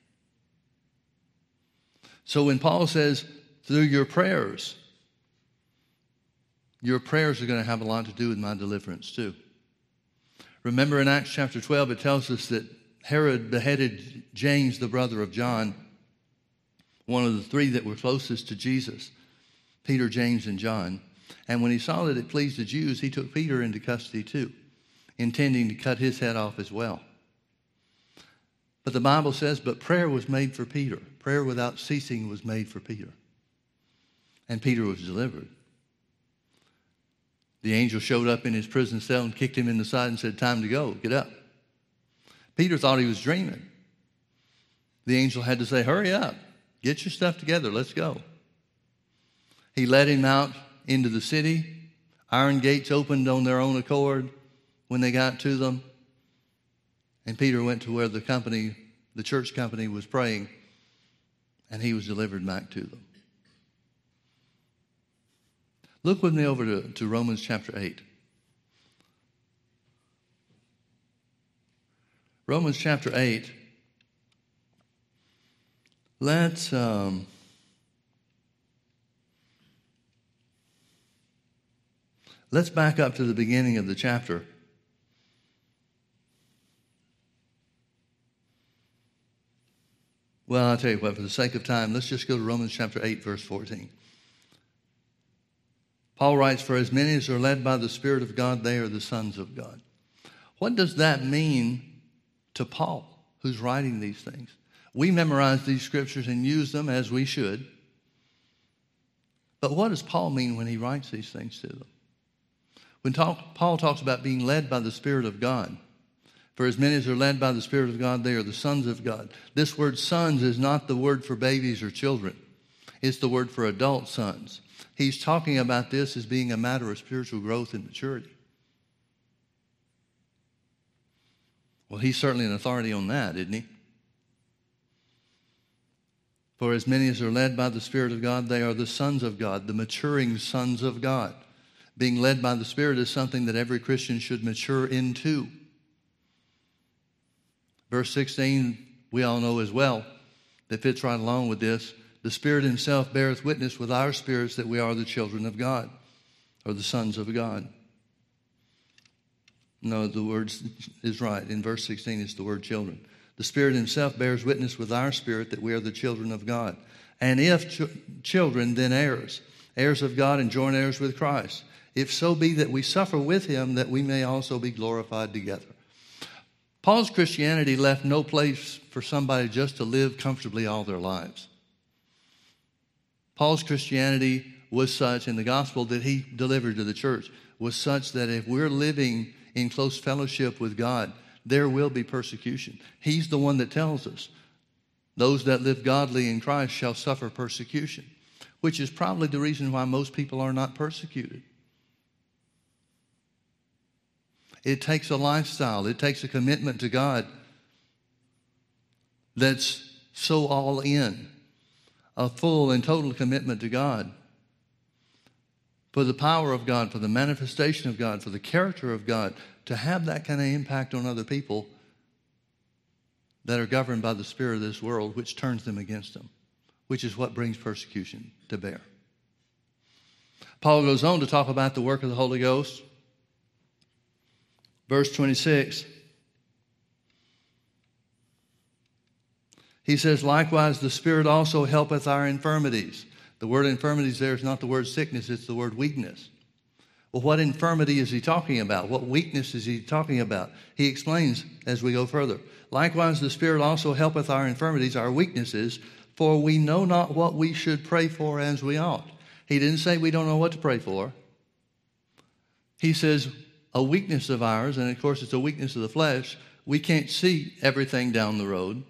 So when Paul says, through your prayers, your prayers are going to have a lot to do with my deliverance too. Remember in Acts chapter 12, it tells us that Herod beheaded James, the brother of John, one of the three that were closest to Jesus. Peter, James, and John. And when he saw that it pleased the Jews, he took Peter into custody too, intending to cut his head off as well. But the Bible says, but prayer was made for Peter. Prayer without ceasing was made for Peter. And Peter was delivered. The angel showed up in his prison cell and kicked him in the side and said, Time to go, get up. Peter thought he was dreaming. The angel had to say, Hurry up, get your stuff together, let's go. He led him out into the city. Iron gates opened on their own accord when they got to them. And Peter went to where the company, the church company, was praying, and he was delivered back to them. Look with me over to, to Romans chapter 8. Romans chapter 8. Let's. Um, let's back up to the beginning of the chapter. Well, I'll tell you what, for the sake of time, let's just go to Romans chapter 8, verse 14. Paul writes, For as many as are led by the Spirit of God, they are the sons of God. What does that mean to Paul, who's writing these things? We memorize these scriptures and use them as we should. But what does Paul mean when he writes these things to them? When talk, Paul talks about being led by the Spirit of God, for as many as are led by the Spirit of God, they are the sons of God. This word sons is not the word for babies or children, it's the word for adult sons. He's talking about this as being a matter of spiritual growth and maturity. Well, he's certainly an authority on that, isn't he? For as many as are led by the Spirit of God, they are the sons of God, the maturing sons of God. Being led by the Spirit is something that every Christian should mature into. Verse 16, we all know as well, that fits right along with this. The Spirit Himself beareth witness with our spirits that we are the children of God, or the sons of God. No, the word is right. In verse 16, it's the word children. The Spirit Himself bears witness with our spirit that we are the children of God. And if ch- children, then heirs, heirs of God and joint heirs with Christ. If so be that we suffer with Him, that we may also be glorified together. Paul's Christianity left no place for somebody just to live comfortably all their lives. Paul's Christianity was such, and the gospel that he delivered to the church was such that if we're living in close fellowship with God, there will be persecution. He's the one that tells us those that live godly in Christ shall suffer persecution, which is probably the reason why most people are not persecuted. It takes a lifestyle, it takes a commitment to God that's so all in, a full and total commitment to God. For the power of God, for the manifestation of God, for the character of God, to have that kind of impact on other people that are governed by the spirit of this world, which turns them against them, which is what brings persecution to bear. Paul goes on to talk about the work of the Holy Ghost Verse 26. He says, Likewise, the Spirit also helpeth our infirmities. The word infirmities there is not the word sickness, it's the word weakness. Well, what infirmity is he talking about? What weakness is he talking about? He explains as we go further. Likewise, the Spirit also helpeth our infirmities, our weaknesses, for we know not what we should pray for as we ought. He didn't say we don't know what to pray for. He says a weakness of ours, and of course it's a weakness of the flesh. We can't see everything down the road.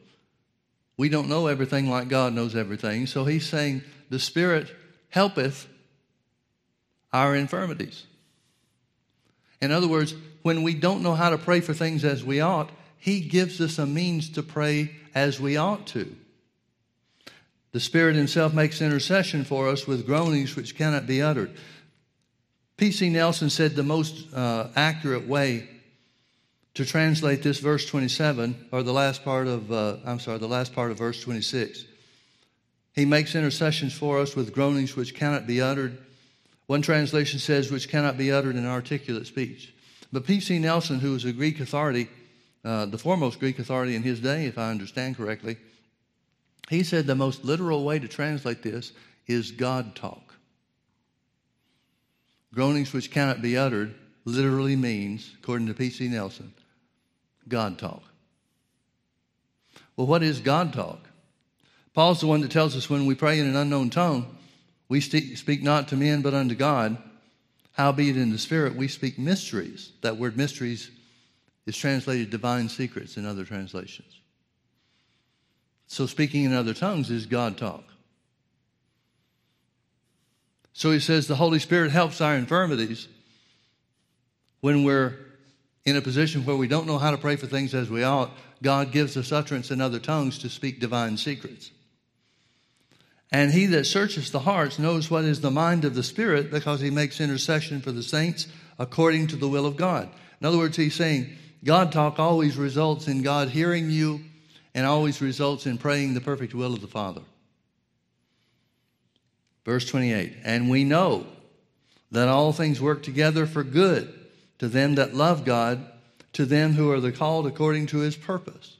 We don't know everything like God knows everything. So he's saying the Spirit helpeth our infirmities. In other words, when we don't know how to pray for things as we ought, he gives us a means to pray as we ought to. The Spirit Himself makes intercession for us with groanings which cannot be uttered. P.C. Nelson said the most uh, accurate way to translate this verse 27, or the last part of, uh, I'm sorry, the last part of verse 26. He makes intercessions for us with groanings which cannot be uttered. One translation says, which cannot be uttered in articulate speech. But P.C. Nelson, who was a Greek authority, uh, the foremost Greek authority in his day, if I understand correctly, he said the most literal way to translate this is God talk. Groanings which cannot be uttered literally means, according to P.C. Nelson, God talk. Well, what is God talk? Paul's the one that tells us when we pray in an unknown tongue, we speak not to men but unto God. Howbeit in the Spirit we speak mysteries. That word mysteries is translated divine secrets in other translations. So speaking in other tongues is God talk. So he says the Holy Spirit helps our infirmities when we're in a position where we don't know how to pray for things as we ought. God gives us utterance in other tongues to speak divine secrets. And he that searches the hearts knows what is the mind of the Spirit because he makes intercession for the saints according to the will of God. In other words, he's saying God talk always results in God hearing you and always results in praying the perfect will of the Father. Verse 28 And we know that all things work together for good to them that love God, to them who are the called according to his purpose.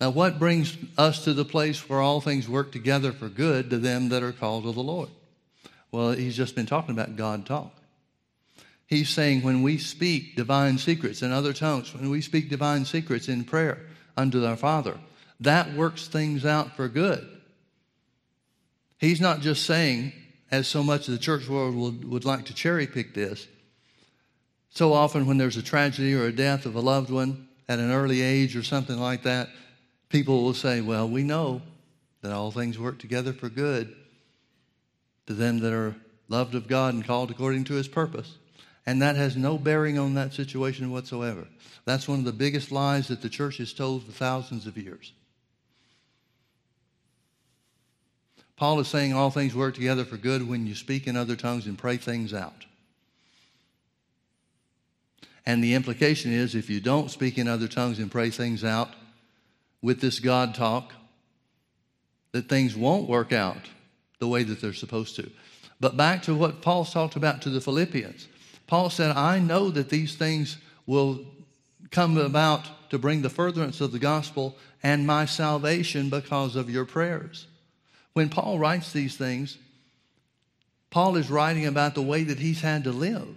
Now, what brings us to the place where all things work together for good to them that are called of the Lord? Well, he's just been talking about God talk. He's saying when we speak divine secrets in other tongues, when we speak divine secrets in prayer unto our Father, that works things out for good. He's not just saying, as so much of the church world would, would like to cherry pick this, so often when there's a tragedy or a death of a loved one at an early age or something like that, people will say, Well, we know that all things work together for good to them that are loved of God and called according to his purpose. And that has no bearing on that situation whatsoever. That's one of the biggest lies that the church has told for thousands of years. Paul is saying all things work together for good when you speak in other tongues and pray things out. And the implication is if you don't speak in other tongues and pray things out with this God talk, that things won't work out the way that they're supposed to. But back to what Paul talked about to the Philippians. Paul said, I know that these things will come about to bring the furtherance of the gospel and my salvation because of your prayers. When Paul writes these things, Paul is writing about the way that he's had to live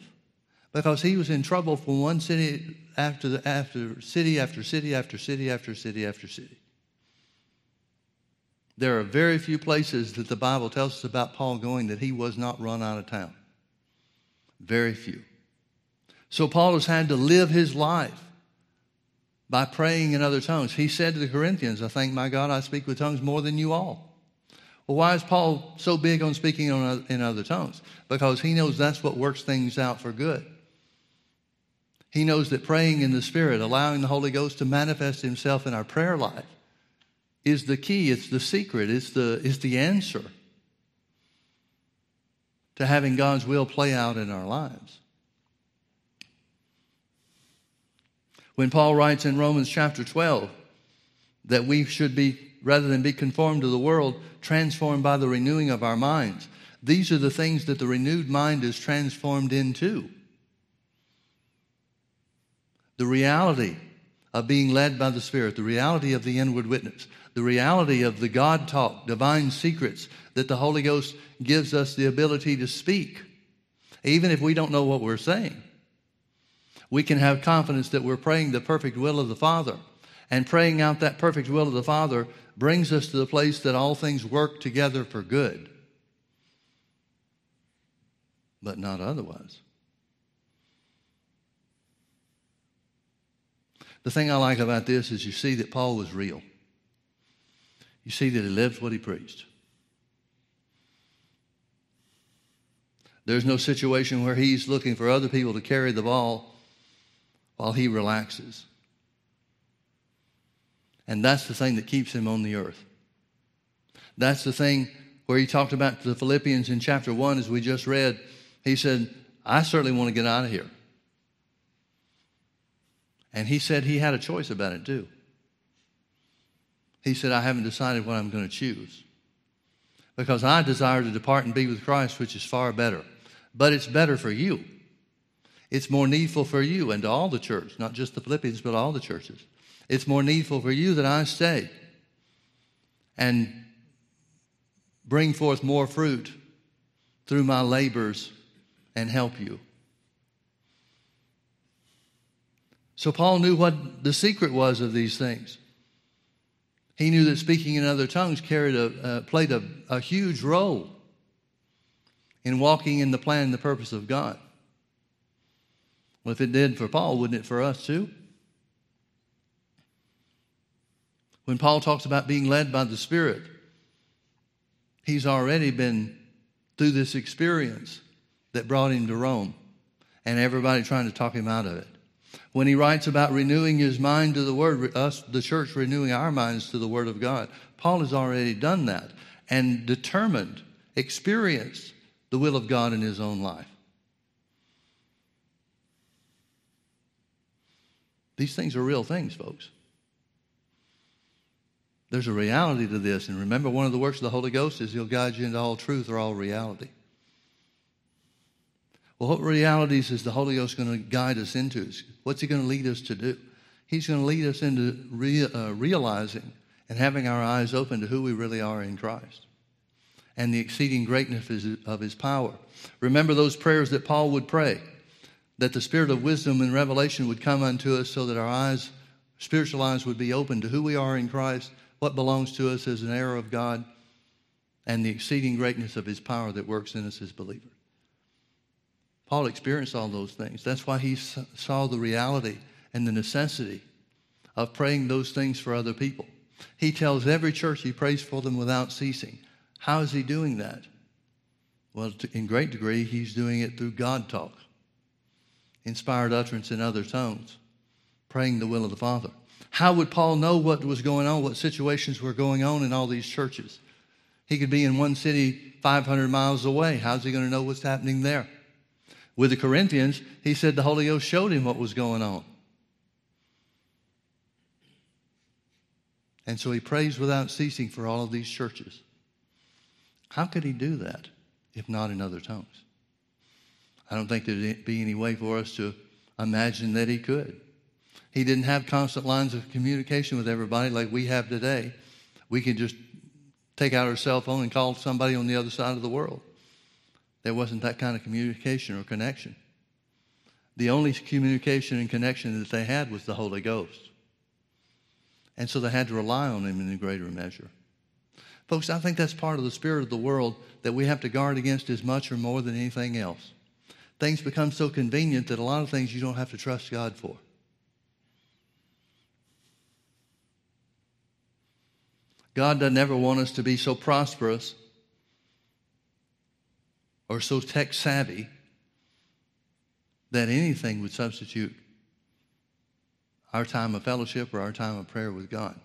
because he was in trouble from one city after, the, after city after city after city after city after city. There are very few places that the Bible tells us about Paul going that he was not run out of town. Very few. So Paul has had to live his life by praying in other tongues. He said to the Corinthians, I thank my God I speak with tongues more than you all. Well, why is Paul so big on speaking in other tongues? Because he knows that's what works things out for good. He knows that praying in the Spirit, allowing the Holy Ghost to manifest Himself in our prayer life, is the key, it's the secret, it's the, it's the answer to having God's will play out in our lives. When Paul writes in Romans chapter 12 that we should be rather than be conformed to the world, transformed by the renewing of our minds. These are the things that the renewed mind is transformed into. The reality of being led by the Spirit, the reality of the inward witness, the reality of the God talk, divine secrets that the Holy Ghost gives us the ability to speak, even if we don't know what we're saying. We can have confidence that we're praying the perfect will of the Father. And praying out that perfect will of the Father brings us to the place that all things work together for good, but not otherwise. The thing I like about this is you see that Paul was real. You see that he lived what he preached. There's no situation where he's looking for other people to carry the ball while he relaxes. And that's the thing that keeps him on the earth. That's the thing where he talked about the Philippians in chapter 1, as we just read. He said, I certainly want to get out of here. And he said he had a choice about it too. He said, I haven't decided what I'm going to choose. Because I desire to depart and be with Christ, which is far better. But it's better for you. It's more needful for you and to all the church, not just the Philippians, but all the churches. It's more needful for you that I stay and bring forth more fruit through my labors and help you. So Paul knew what the secret was of these things. He knew that speaking in other tongues carried a, uh, played a, a huge role in walking in the plan and the purpose of God. Well, if it did for Paul, wouldn't it for us too? When Paul talks about being led by the Spirit, He's already been through this experience that brought him to Rome and everybody trying to talk him out of it. When he writes about renewing his mind to the Word, us, the church renewing our minds to the Word of God, Paul has already done that and determined, experienced the will of God in his own life. These things are real things, folks. There's a reality to this. And remember, one of the works of the Holy Ghost is He'll guide you into all truth or all reality. Well, what realities is the Holy Ghost going to guide us into? What's He going to lead us to do? He's going to lead us into re, uh, realizing and having our eyes open to who we really are in Christ and the exceeding greatness of his power. Remember those prayers that Paul would pray that the spirit of wisdom and revelation would come unto us so that our eyes, spiritual eyes, would be open to who we are in Christ, what belongs to us as an heir of God, and the exceeding greatness of his power that works in us as believers. Paul experienced all those things. That's why he saw the reality and the necessity of praying those things for other people. He tells every church he prays for them without ceasing. How is he doing that? Well, in great degree, he's doing it through God talk, inspired utterance in other tongues, praying the will of the Father. How would Paul know what was going on, what situations were going on in all these churches? He could be in one city 500 miles away. How's he going to know what's happening there? With the Corinthians, he said the Holy Ghost showed him what was going on. And so he prays without ceasing for all of these churches. How could he do that if not in other tongues? I don't think there'd be any way for us to imagine that he could. He didn't have constant lines of communication with everybody like we have today. We can just take out our cell phone and call somebody on the other side of the world. There wasn't that kind of communication or connection. The only communication and connection that they had was the Holy Ghost. And so they had to rely on him in a greater measure. Folks, I think that's part of the spirit of the world that we have to guard against as much or more than anything else. Things become so convenient that a lot of things you don't have to trust God for. God doesn't ever want us to be so prosperous or so tech savvy that anything would substitute our time of fellowship or our time of prayer with God.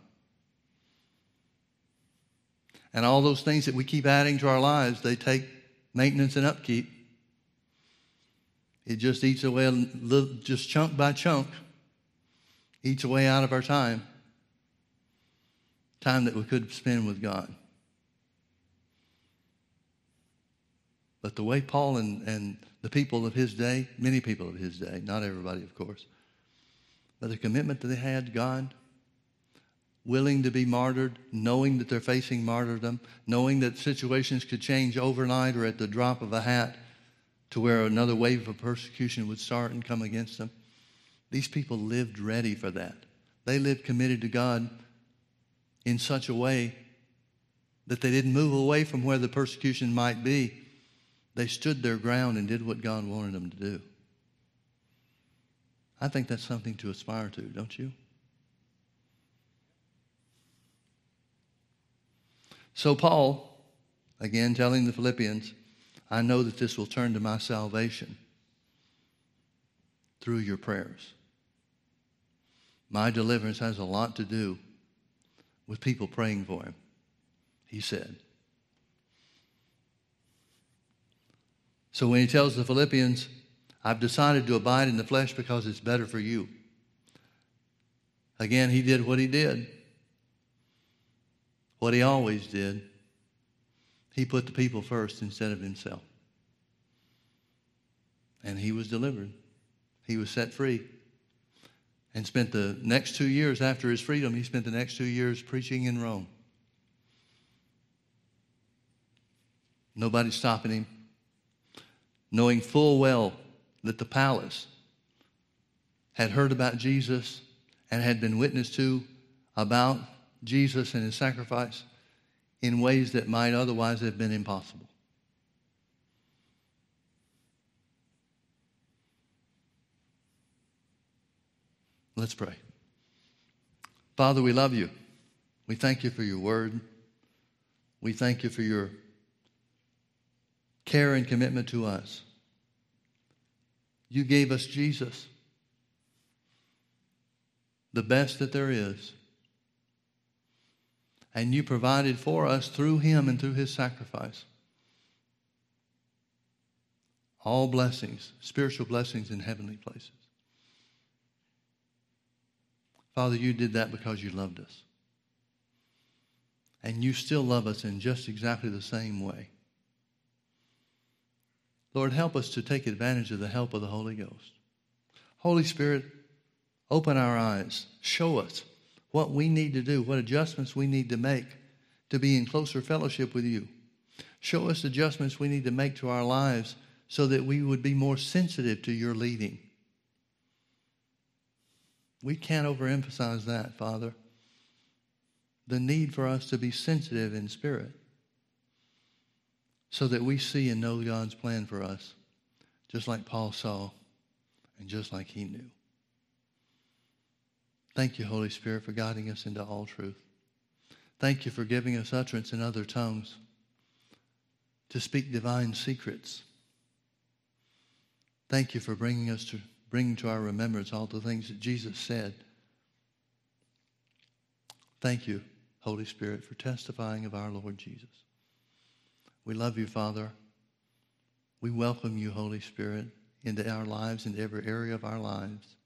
And all those things that we keep adding to our lives, they take maintenance and upkeep. It just eats away, just chunk by chunk, eats away out of our time, time that we could spend with God. But the way Paul and, and the people of his day, many people of his day, not everybody, of course, but the commitment that they had God, willing to be martyred, knowing that they're facing martyrdom, knowing that situations could change overnight or at the drop of a hat to where another wave of persecution would start and come against them. These people lived ready for that. They lived committed to God in such a way that they didn't move away from where the persecution might be they stood their ground and did what God wanted them to do. I think that's something to aspire to, don't you? So, Paul, again telling the Philippians, I know that this will turn to my salvation through your prayers. My deliverance has a lot to do with people praying for him, he said. So when he tells the Philippians, I've decided to abide in the flesh because it's better for you. Again, he did what he did, what he always did. He put the people first instead of himself. And he was delivered. He was set free. And spent the next two years after his freedom, he spent the next two years preaching in Rome. Nobody stopping him knowing full well that the palace had heard about Jesus and had been witness to about Jesus and his sacrifice in ways that might otherwise have been impossible. Let's pray. Father, we love you. We thank you for your word. We thank you for your care and commitment to us. You gave us Jesus, the best that there is. And you provided for us through him and through his sacrifice. All blessings, spiritual blessings in heavenly places. Father, you did that because you loved us. And you still love us in just exactly the same way. Lord, help us to take advantage of the help of the Holy Ghost. Holy Spirit, open our eyes. Show us what we need to do, what adjustments we need to make to be in closer fellowship with you. Show us adjustments we need to make to our lives so that we would be more sensitive to your leading. We can't overemphasize that, Father. The need for us to be sensitive in spirit so that we see and know God's plan for us, just like Paul saw and just like he knew. Thank you, Holy Spirit, for guiding us into all truth. Thank you for giving us utterance in other tongues to speak divine secrets. Thank you for bringing us to bringing to our remembrance all the things that Jesus said. Thank you, Holy Spirit, for testifying of our Lord Jesus. We love you, Father. We welcome you, Holy Spirit, into our lives, into every area of our lives.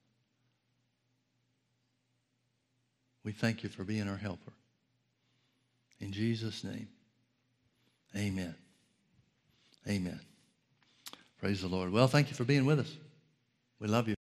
We thank you for being our helper. In Jesus' name, amen. Amen. Praise the Lord. Well, thank you for being with us. We love you.